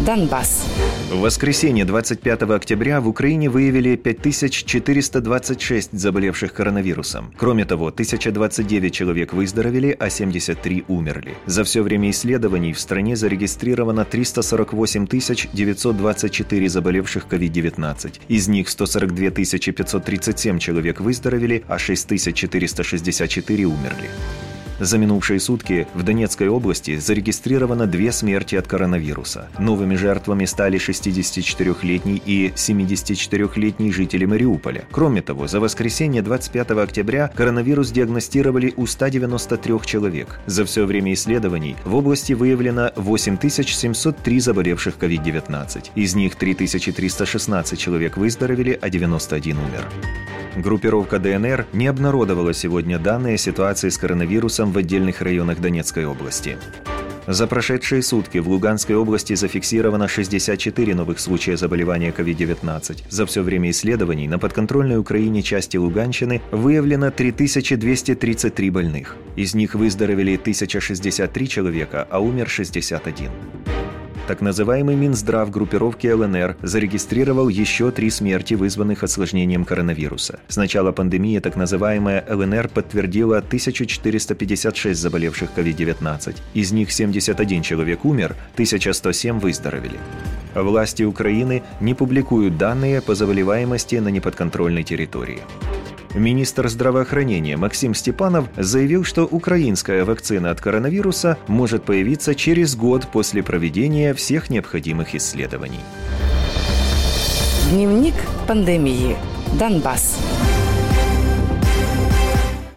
Донбасс. В воскресенье 25 октября в Украине выявили 5426 заболевших коронавирусом. Кроме того, 1029 человек выздоровели, а 73 умерли. За все время исследований в стране зарегистрировано 348 924 заболевших COVID-19. Из них 142 537 человек выздоровели, а 6464 умерли. За минувшие сутки в Донецкой области зарегистрировано две смерти от коронавируса. Новыми жертвами стали 64-летний и 74-летний жители Мариуполя. Кроме того, за воскресенье 25 октября коронавирус диагностировали у 193 человек. За все время исследований в области выявлено 8703 заболевших COVID-19. Из них 3316 человек выздоровели, а 91 умер. Группировка ДНР не обнародовала сегодня данные о ситуации с коронавирусом в отдельных районах Донецкой области. За прошедшие сутки в Луганской области зафиксировано 64 новых случая заболевания COVID-19. За все время исследований на подконтрольной Украине части Луганщины выявлено 3233 больных. Из них выздоровели 1063 человека, а умер 61. Так называемый Минздрав группировки ЛНР зарегистрировал еще три смерти, вызванных осложнением коронавируса. С начала пандемии так называемая ЛНР подтвердила 1456 заболевших COVID-19. Из них 71 человек умер, 1107 выздоровели. Власти Украины не публикуют данные по заболеваемости на неподконтрольной территории. Министр здравоохранения Максим Степанов заявил, что украинская вакцина от коронавируса может появиться через год после проведения всех необходимых исследований. Дневник пандемии. Донбасс.